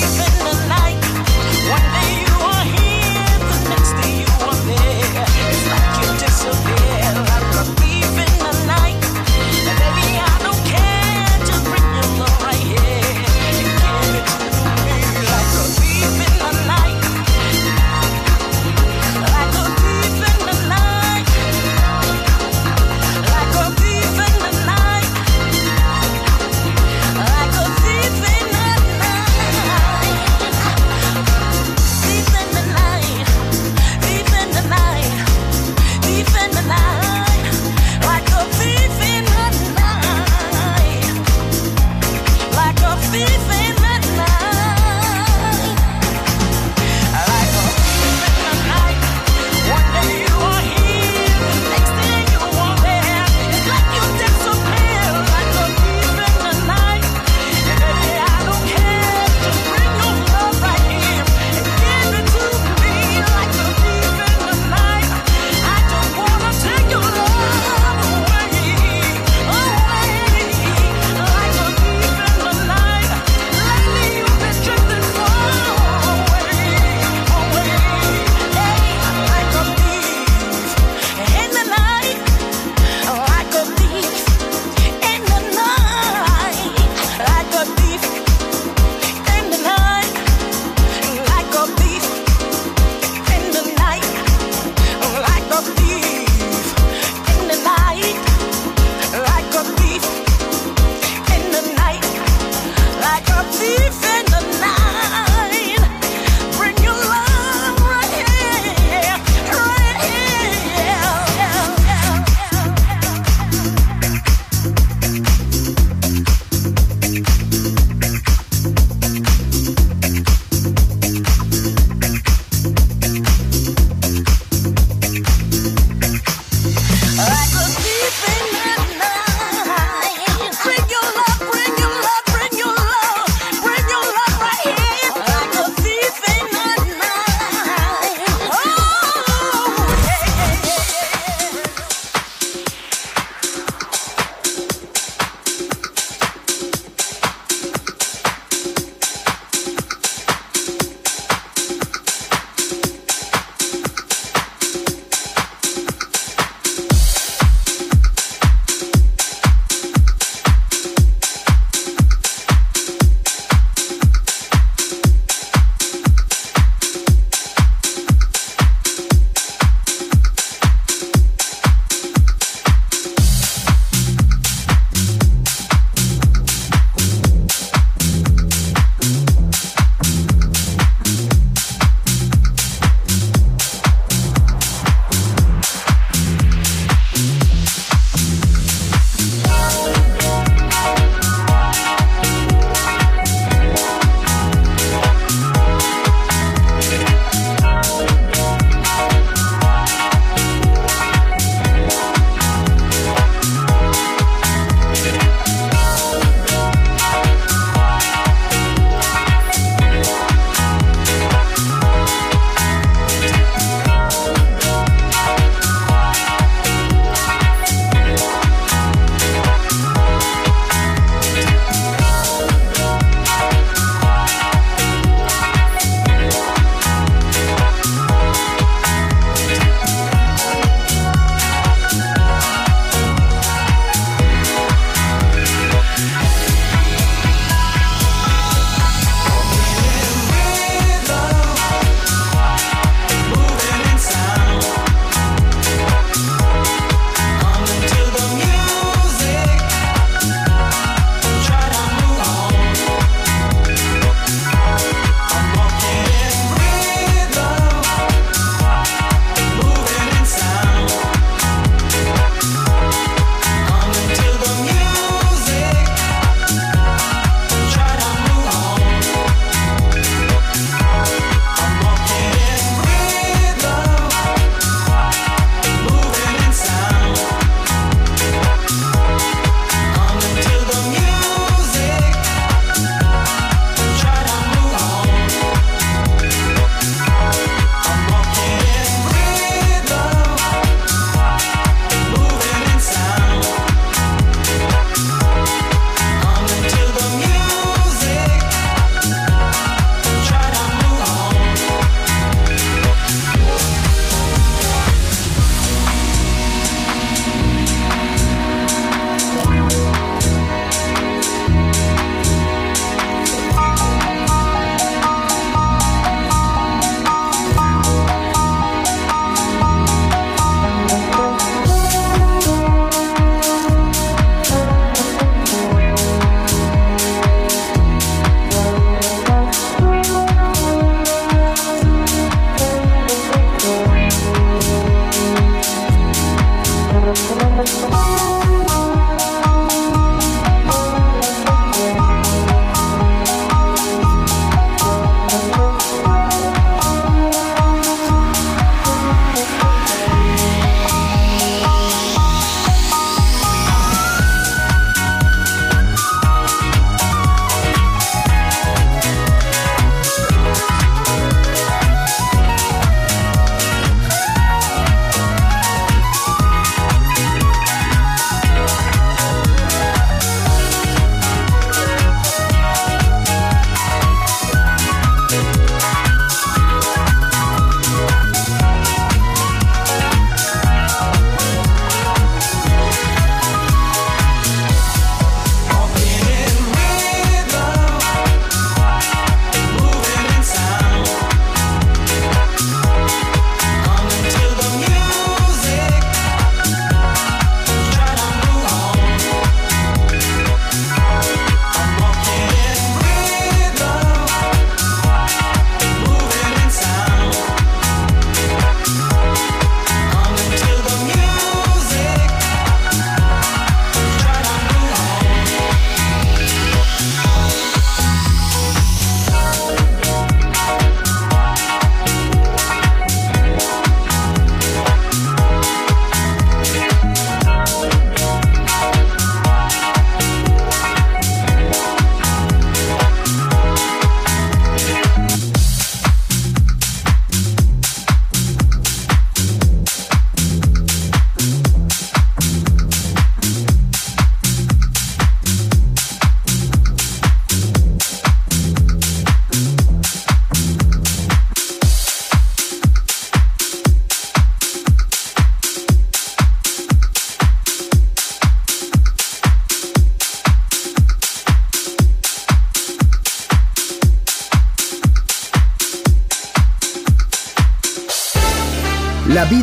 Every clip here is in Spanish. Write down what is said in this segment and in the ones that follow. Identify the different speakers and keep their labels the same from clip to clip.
Speaker 1: Spend
Speaker 2: the
Speaker 3: night.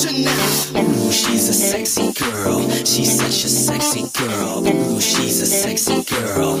Speaker 4: attention now. Ooh, she's a sexy girl. She's such a sexy
Speaker 2: girl. Ooh, she's a sexy girl.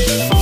Speaker 5: oh